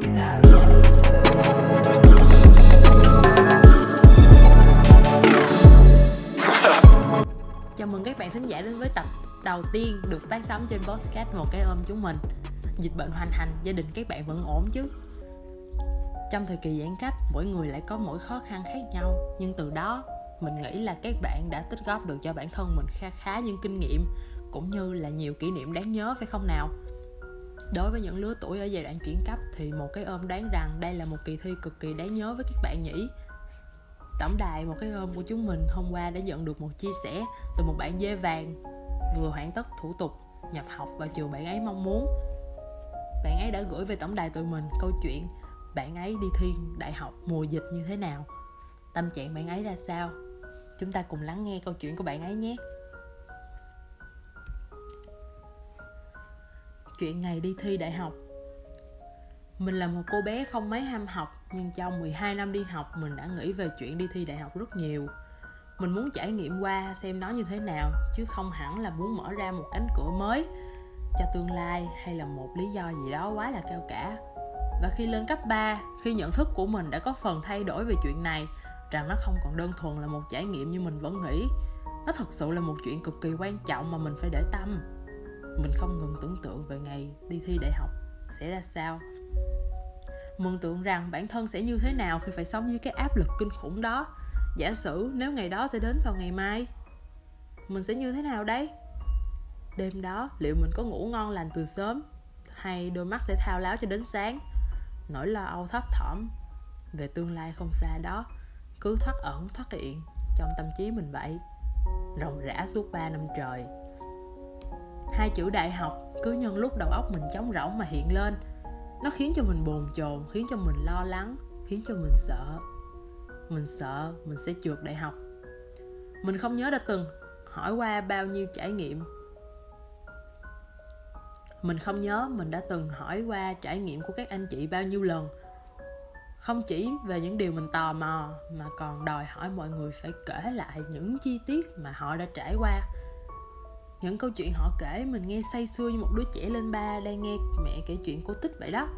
Chào mừng các bạn thính giả đến với tập đầu tiên được phát sóng trên podcast Một Cái Ôm Chúng Mình. Dịch bệnh hoành hành, gia đình các bạn vẫn ổn chứ? Trong thời kỳ giãn cách, mỗi người lại có mỗi khó khăn khác nhau. Nhưng từ đó, mình nghĩ là các bạn đã tích góp được cho bản thân mình khá khá những kinh nghiệm Cũng như là nhiều kỷ niệm đáng nhớ phải không nào? Đối với những lứa tuổi ở giai đoạn chuyển cấp thì một cái ôm đoán rằng đây là một kỳ thi cực kỳ đáng nhớ với các bạn nhỉ. Tổng đài một cái ôm của chúng mình hôm qua đã nhận được một chia sẻ từ một bạn dê vàng, vừa hoàn tất thủ tục, nhập học vào trường bạn ấy mong muốn. Bạn ấy đã gửi về tổng đài tụi mình câu chuyện, bạn ấy đi thi đại học mùa dịch như thế nào? Tâm trạng bạn ấy ra sao? Chúng ta cùng lắng nghe câu chuyện của bạn ấy nhé. Chuyện ngày đi thi đại học mình là một cô bé không mấy ham học nhưng trong 12 năm đi học mình đã nghĩ về chuyện đi thi đại học rất nhiều. Mình muốn trải nghiệm qua xem nó như thế nào chứ không hẳn là muốn mở ra một cánh cửa mới cho tương lai hay là một lý do gì đó quá là cao cả. Và khi lên cấp 3, khi nhận thức của mình đã có phần thay đổi về chuyện này, rằng nó không còn đơn thuần là một trải nghiệm như mình vẫn nghĩ, nó thật sự là một chuyện cực kỳ quan trọng mà mình phải để tâm. Mình không ngừng tưởng tượng về ngày đi thi đại học sẽ ra sao. Mường tượng rằng bản thân sẽ như thế nào khi phải sống với cái áp lực kinh khủng đó. Giả sử nếu ngày đó sẽ đến vào ngày mai, mình sẽ như thế nào đấy? Đêm đó, liệu mình có ngủ ngon lành từ sớm hay đôi mắt sẽ thao láo cho đến sáng? Nỗi lo âu thấp thỏm về tương lai không xa đó cứ thoát ẩn, thoát hiện trong tâm trí mình vậy. Ròng rã suốt 3 năm trời hai chữ đại học cứ nhân lúc đầu óc mình trống rỗng mà hiện lên. Nó khiến cho mình bồn chồn, khiến cho mình lo lắng, khiến cho mình sợ. Mình sợ mình sẽ trượt đại học. Mình không nhớ đã từng hỏi qua bao nhiêu trải nghiệm. Mình không nhớ mình đã từng hỏi qua trải nghiệm của các anh chị bao nhiêu lần. Không chỉ về những điều mình tò mò mà còn đòi hỏi mọi người phải kể lại những chi tiết mà họ đã trải qua những câu chuyện họ kể mình nghe say sưa như một đứa trẻ lên ba đang nghe mẹ kể chuyện cổ tích vậy đó.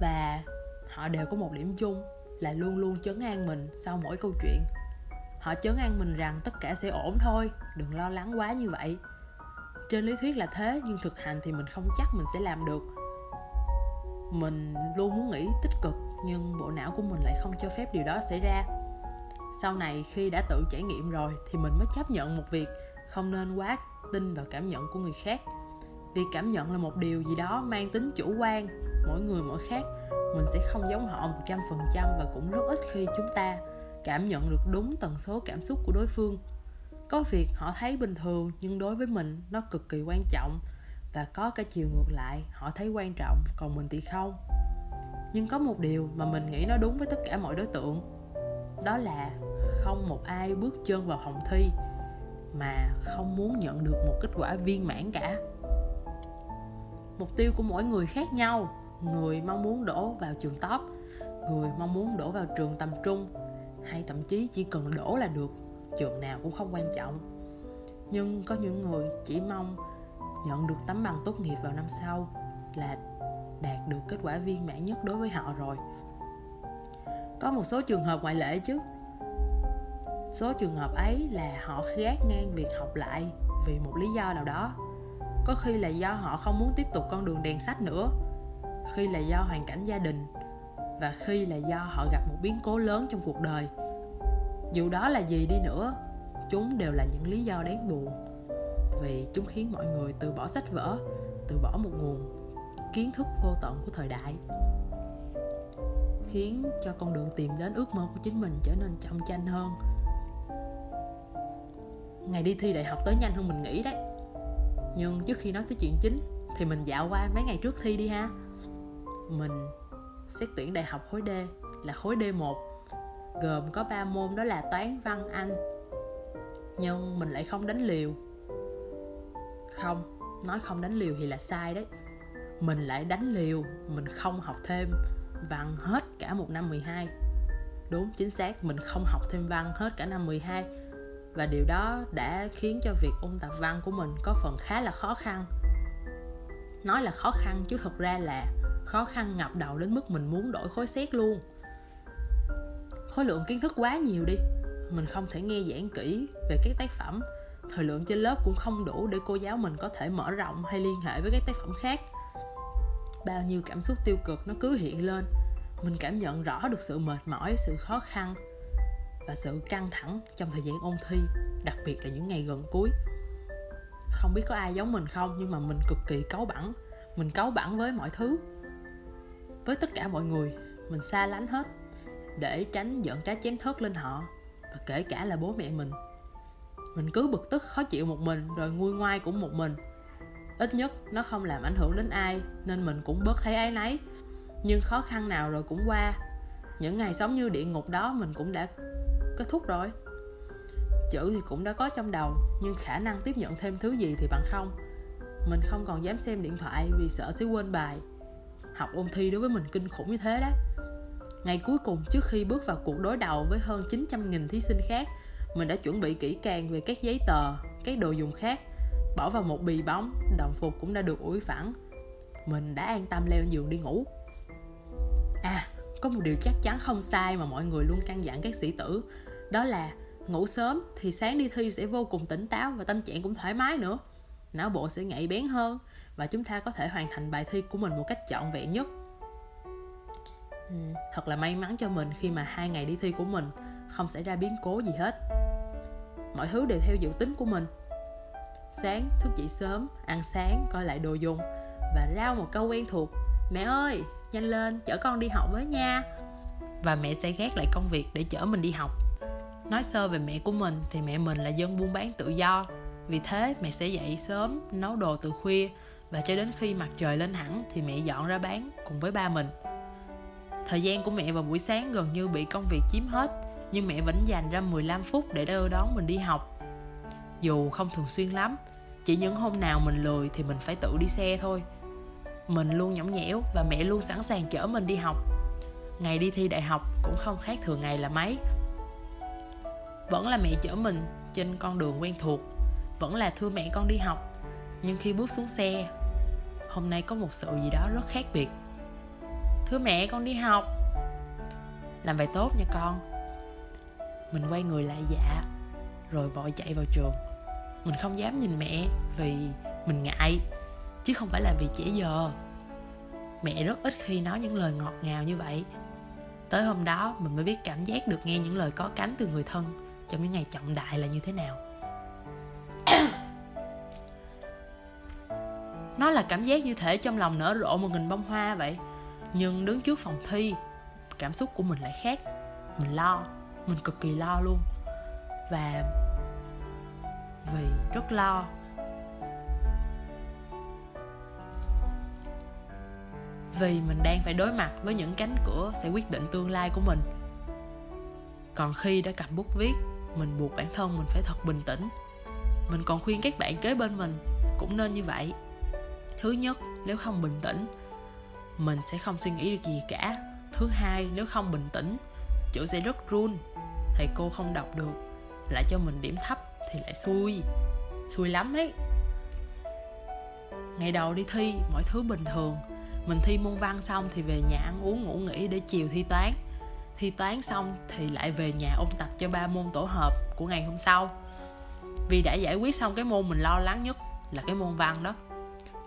Và họ đều có một điểm chung là luôn luôn chấn an mình sau mỗi câu chuyện. Họ chấn an mình rằng tất cả sẽ ổn thôi, đừng lo lắng quá như vậy. Trên lý thuyết là thế, nhưng thực hành thì mình không chắc mình sẽ làm được. Mình luôn muốn nghĩ tích cực, nhưng bộ não của mình lại không cho phép điều đó xảy ra. Sau này khi đã tự trải nghiệm rồi thì mình mới chấp nhận một việc không nên quá tin vào cảm nhận của người khác. Vì cảm nhận là một điều gì đó mang tính chủ quan, mỗi người mỗi khác. Mình sẽ không giống họ một trăm phần trăm và cũng rất ít khi chúng ta cảm nhận được đúng tần số cảm xúc của đối phương. Có việc họ thấy bình thường, nhưng đối với mình, nó cực kỳ quan trọng. Và có cả chiều ngược lại, họ thấy quan trọng, còn mình thì không. Nhưng có một điều mà mình nghĩ nó đúng với tất cả mọi đối tượng. Đó là không một ai bước chân vào phòng thi mà không muốn nhận được một kết quả viên mãn cả. Mục tiêu của mỗi người khác nhau. Người mong muốn đổ vào trường top, người mong muốn đổ vào trường tầm trung, hay thậm chí chỉ cần đổ là được, trường nào cũng không quan trọng. Nhưng có những người chỉ mong nhận được tấm bằng tốt nghiệp vào năm sau là đạt được kết quả viên mãn nhất đối với họ rồi. Có một số trường hợp ngoại lệ chứ số trường hợp ấy là họ gác ngang việc học lại vì một lý do nào đó. Có khi là do họ không muốn tiếp tục con đường đèn sách nữa. Khi là do hoàn cảnh gia đình. Và khi là do họ gặp một biến cố lớn trong cuộc đời. Dù đó là gì đi nữa, chúng đều là những lý do đáng buồn. Vì chúng khiến mọi người từ bỏ sách vở, từ bỏ một nguồn kiến thức vô tận của thời đại. Khiến cho con đường tìm đến ước mơ của chính mình trở nên trong tranh hơn ngày đi thi đại học tới nhanh hơn mình nghĩ đấy. Nhưng trước khi nói tới chuyện chính thì mình dạo qua mấy ngày trước thi đi ha. Mình xét tuyển đại học khối D là khối D1 gồm có 3 môn đó là toán, văn, anh. Nhưng mình lại không đánh liều. Không nói không đánh liều thì là sai đấy. Mình lại đánh liều mình không học thêm văn hết cả một năm 12 đúng chính xác mình không học thêm văn hết cả năm 12 và điều đó đã khiến cho việc ôn tập văn của mình có phần khá là khó khăn. Nói là khó khăn chứ thật ra là khó khăn ngập đầu đến mức mình muốn đổi khối xét luôn. Khối lượng kiến thức quá nhiều đi. Mình không thể nghe giảng kỹ về các tác phẩm. Thời lượng trên lớp cũng không đủ để cô giáo mình có thể mở rộng hay liên hệ với các tác phẩm khác. Bao nhiêu cảm xúc tiêu cực nó cứ hiện lên. Mình cảm nhận rõ được sự mệt mỏi, sự khó khăn và sự căng thẳng trong thời gian ôn thi, đặc biệt là những ngày gần cuối. Không biết có ai giống mình không, nhưng mà mình cực kỳ cáu bẳn mình cáu bẳn với mọi thứ. Với tất cả mọi người, mình xa lánh hết, để tránh giận cá chém thớt lên họ, và kể cả là bố mẹ mình. Mình cứ bực tức, khó chịu một mình, rồi nguôi ngoai cũng một mình. Ít nhất, nó không làm ảnh hưởng đến ai, nên mình cũng bớt thấy ái nấy. nhưng khó khăn nào rồi cũng qua. Những ngày sống như địa ngục đó, mình cũng đã kết thúc rồi. Chữ thì cũng đã có trong đầu, nhưng khả năng tiếp nhận thêm thứ gì thì bằng không. Mình không còn dám xem điện thoại vì sợ thiếu quên bài. Học ôn thi đối với mình kinh khủng như thế đấy ngày cuối cùng trước khi bước vào cuộc đối đầu với hơn 900.000 thí sinh khác, mình đã chuẩn bị kỹ càng về các giấy tờ, các đồ dùng khác, bỏ vào một bì bóng, đồng phục cũng đã được ủi phẳng. Mình đã an tâm leo giường đi ngủ có một điều chắc chắn không sai mà mọi người luôn căn dặn các sĩ tử. Đó là ngủ sớm thì sáng đi thi sẽ vô cùng tỉnh táo và tâm trạng cũng thoải mái nữa. Não bộ sẽ nhạy bén hơn và chúng ta có thể hoàn thành bài thi của mình một cách trọn vẹn nhất. Ừ, thật là may mắn cho mình khi mà hai ngày đi thi của mình không xảy ra biến cố gì hết. Mọi thứ đều theo dự tính của mình. Sáng thức dậy sớm ăn sáng coi lại đồ dùng và rao một câu quen thuộc. Mẹ ơi! Nhanh lên, chở con đi học với nha. Và mẹ sẽ gác lại công việc để chở mình đi học. Nói sơ về mẹ của mình thì mẹ mình là dân buôn bán tự do. Vì thế mẹ sẽ dậy sớm, nấu đồ từ khuya. Và cho đến khi mặt trời lên hẳn thì mẹ dọn ra bán cùng với ba mình. Thời gian của mẹ vào buổi sáng gần như bị công việc chiếm hết, nhưng mẹ vẫn dành ra 15 phút để đưa đón mình đi học. Dù không thường xuyên lắm, chỉ những hôm nào mình lười thì mình phải tự đi xe thôi mình luôn nhõng nhẽo và mẹ luôn sẵn sàng chở mình đi học. Ngày đi thi đại học cũng không khác thường ngày là mấy. Vẫn là mẹ chở mình trên con đường quen thuộc, vẫn là thưa mẹ con đi học. Nhưng khi bước xuống xe, hôm nay có một sự gì đó rất khác biệt. Thưa mẹ, con đi học. Làm bài tốt nha con. Mình quay người lại dạ rồi vội chạy vào trường. Mình không dám nhìn mẹ vì mình ngại chứ không phải là vì trễ giờ. Mẹ rất ít khi nói những lời ngọt ngào như vậy. Tới hôm đó, mình mới biết cảm giác được nghe những lời có cánh từ người thân trong những ngày trọng đại là như thế nào. Nó là cảm giác như thể trong lòng nở rộ một nghìn bông hoa vậy. Nhưng đứng trước phòng thi, cảm xúc của mình lại khác. Mình lo, mình cực kỳ lo luôn. Và vì rất lo vì mình đang phải đối mặt với những cánh cửa sẽ quyết định tương lai của mình. Còn khi đã cầm bút viết, mình buộc bản thân mình phải thật bình tĩnh. Mình còn khuyên các bạn kế bên mình cũng nên như vậy. Thứ nhất, nếu không bình tĩnh, mình sẽ không suy nghĩ được gì cả. Thứ hai, nếu không bình tĩnh, chữ sẽ rất run. Thầy cô không đọc được, lại cho mình điểm thấp thì lại xui. Xui lắm ấy. Ngày đầu đi thi, mọi thứ bình thường mình thi môn văn xong thì về nhà ăn uống, ngủ nghỉ để chiều thi toán. Thi toán xong thì lại về nhà ôn tập cho ba môn tổ hợp của ngày hôm sau. Vì đã giải quyết xong cái môn mình lo lắng nhất là cái môn văn đó.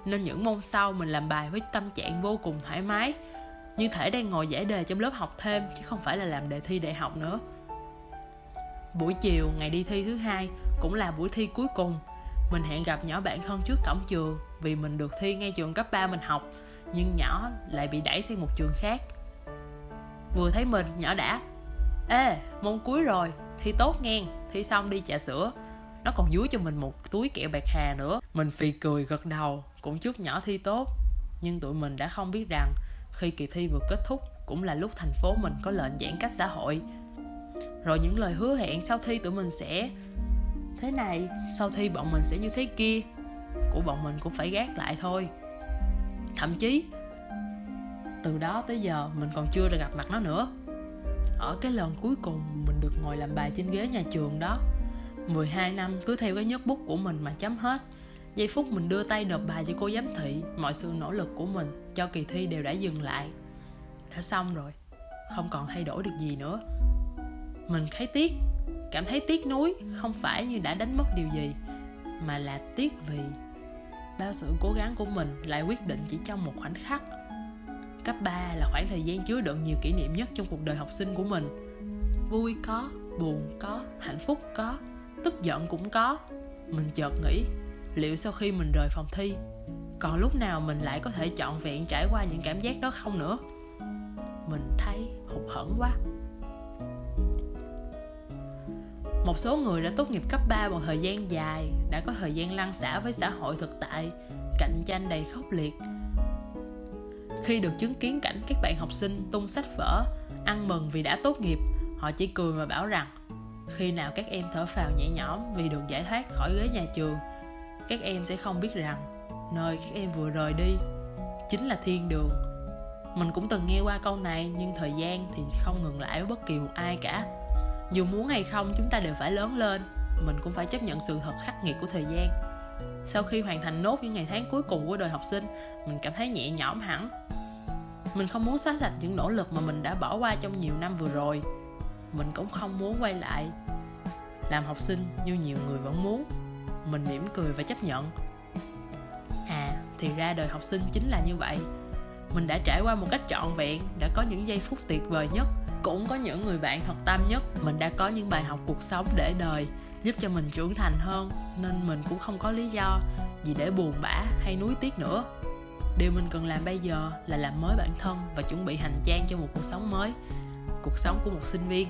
Nên những môn sau mình làm bài với tâm trạng vô cùng thoải mái, như thể đang ngồi giải đề trong lớp học thêm, chứ không phải là làm đề thi đại học nữa. Buổi chiều, ngày đi thi thứ hai cũng là buổi thi cuối cùng. Mình hẹn gặp nhỏ bạn thân trước cổng trường vì mình được thi ngay trường cấp 3 mình học nhưng nhỏ lại bị đẩy sang một trường khác. Vừa thấy mình, nhỏ đã, ê, môn cuối rồi, thi tốt ngang, thi xong đi trà sữa. Nó còn dúi cho mình một túi kẹo bạc hà nữa. Mình phì cười gật đầu, cũng chúc nhỏ thi tốt. Nhưng tụi mình đã không biết rằng, khi kỳ thi vừa kết thúc cũng là lúc thành phố mình có lệnh giãn cách xã hội. Rồi những lời hứa hẹn sau thi tụi mình sẽ, thế này, sau thi bọn mình sẽ như thế kia. Của bọn mình cũng phải gác lại thôi thậm chí, từ đó tới giờ mình còn chưa được gặp mặt nó nữa. Ở cái lần cuối cùng mình được ngồi làm bài trên ghế nhà trường đó 12 năm cứ theo cái nhớt bút của mình mà chấm hết. Giây phút mình đưa tay nộp bài cho cô giám thị, mọi sự nỗ lực của mình cho kỳ thi đều đã dừng lại. Đã xong rồi, không còn thay đổi được gì nữa. Mình thấy tiếc, cảm thấy tiếc nuối, không phải như đã đánh mất điều gì, mà là tiếc vì bao sự cố gắng của mình lại quyết định chỉ trong một khoảnh khắc. Cấp 3 là khoảng thời gian chứa đựng nhiều kỷ niệm nhất trong cuộc đời học sinh của mình. Vui có, buồn có, hạnh phúc có, tức giận cũng có. Mình chợt nghĩ, liệu sau khi mình rời phòng thi, còn lúc nào mình lại có thể chọn vẹn trải qua những cảm giác đó không nữa? Mình thấy hụt hẫng quá một số người đã tốt nghiệp cấp 3 một thời gian dài, đã có thời gian lăn xả với xã hội thực tại, cạnh tranh đầy khốc liệt. Khi được chứng kiến cảnh các bạn học sinh tung sách vở, ăn mừng vì đã tốt nghiệp, họ chỉ cười và bảo rằng, khi nào các em thở phào nhẹ nhõm vì được giải thoát khỏi ghế nhà trường, các em sẽ không biết rằng nơi các em vừa rời đi chính là thiên đường. Mình cũng từng nghe qua câu này, nhưng thời gian thì không ngừng lại với bất kỳ một ai cả dù muốn hay không, chúng ta đều phải lớn lên. Mình cũng phải chấp nhận sự thật khắc nghiệt của thời gian. Sau khi hoàn thành nốt những ngày tháng cuối cùng của đời học sinh, mình cảm thấy nhẹ nhõm hẳn. Mình không muốn xóa sạch những nỗ lực mà mình đã bỏ qua trong nhiều năm vừa rồi. Mình cũng không muốn quay lại làm học sinh như nhiều người vẫn muốn. Mình mỉm cười và chấp nhận. À thì ra đời học sinh chính là như vậy. Mình đã trải qua một cách trọn vẹn, đã có những giây phút tuyệt vời nhất cũng có những người bạn thật tâm nhất. Mình đã có những bài học cuộc sống để đời, giúp cho mình trưởng thành hơn, nên mình cũng không có lý do gì để buồn bã hay nuối tiếc nữa. Điều mình cần làm bây giờ là làm mới bản thân và chuẩn bị hành trang cho một cuộc sống mới, cuộc sống của một sinh viên.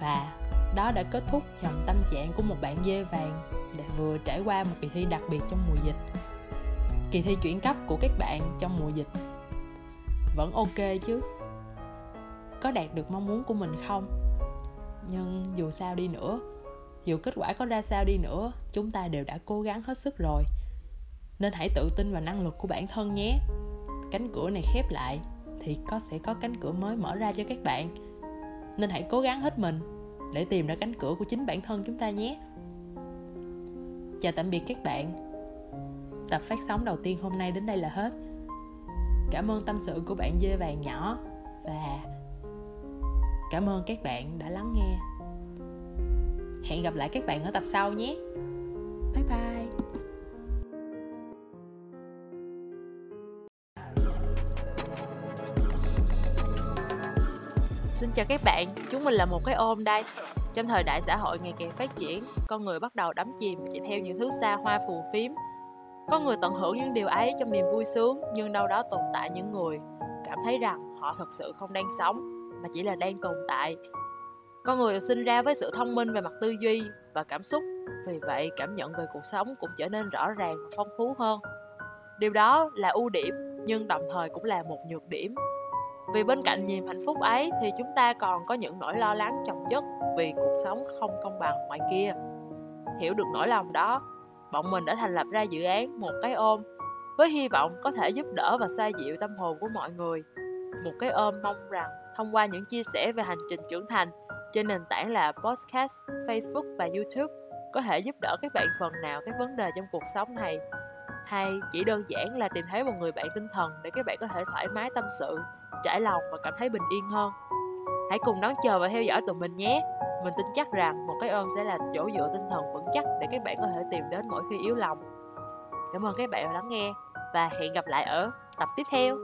Và đó đã kết thúc dòng tâm trạng của một bạn dê vàng đã vừa trải qua một kỳ thi đặc biệt trong mùa dịch. Kỳ thi chuyển cấp của các bạn trong mùa dịch vẫn ok chứ? Có đạt được mong muốn của mình không? Nhưng dù sao đi nữa, dù kết quả có ra sao đi nữa, chúng ta đều đã cố gắng hết sức rồi. Nên hãy tự tin vào năng lực của bản thân nhé. Cánh cửa này khép lại thì có sẽ có cánh cửa mới mở ra cho các bạn. Nên hãy cố gắng hết mình để tìm ra cánh cửa của chính bản thân chúng ta nhé. Chào tạm biệt các bạn. Tập phát sóng đầu tiên hôm nay đến đây là hết. Cảm ơn tâm sự của bạn dê vàng nhỏ. Và cảm ơn các bạn đã lắng nghe. Hẹn gặp lại các bạn ở tập sau nhé. Bye bye. Xin chào các bạn, chúng mình là một cái ôm đây. Trong thời đại xã hội ngày càng phát triển Con người bắt đầu đắm chìm chạy theo những thứ xa hoa phù phiếm. Có người tận hưởng những điều ấy trong niềm vui sướng Nhưng đâu đó tồn tại những người Cảm thấy rằng họ thật sự không đang sống. Mà chỉ là đang tồn tại. Con người được sinh ra với sự thông minh về mặt tư duy và cảm xúc, Vì vậy cảm nhận về cuộc sống cũng trở nên rõ ràng và phong phú hơn. Điều đó là ưu điểm, nhưng đồng thời cũng là một nhược điểm. Vì bên cạnh niềm hạnh phúc ấy thì chúng ta còn có những nỗi lo lắng chồng chất vì cuộc sống không công bằng ngoài kia. Hiểu được nỗi lòng đó, bọn mình đã thành lập ra dự án một cái ôm với hy vọng có thể giúp đỡ và xoa dịu tâm hồn của mọi người. Một cái ôm mong rằng thông qua những chia sẻ về hành trình trưởng thành trên nền tảng là podcast, Facebook và YouTube. Có thể giúp đỡ các bạn phần nào các vấn đề trong cuộc sống này. Hay chỉ đơn giản là tìm thấy một người bạn tinh thần để các bạn có thể thoải mái tâm sự trải lòng và cảm thấy bình yên hơn. Hãy cùng đón chờ và theo dõi tụi mình nhé. Mình tin chắc rằng một cái ơn sẽ là chỗ dựa tinh thần vững chắc để các bạn có thể tìm đến mỗi khi yếu lòng. Cảm ơn các bạn đã lắng nghe và hẹn gặp lại ở tập tiếp theo.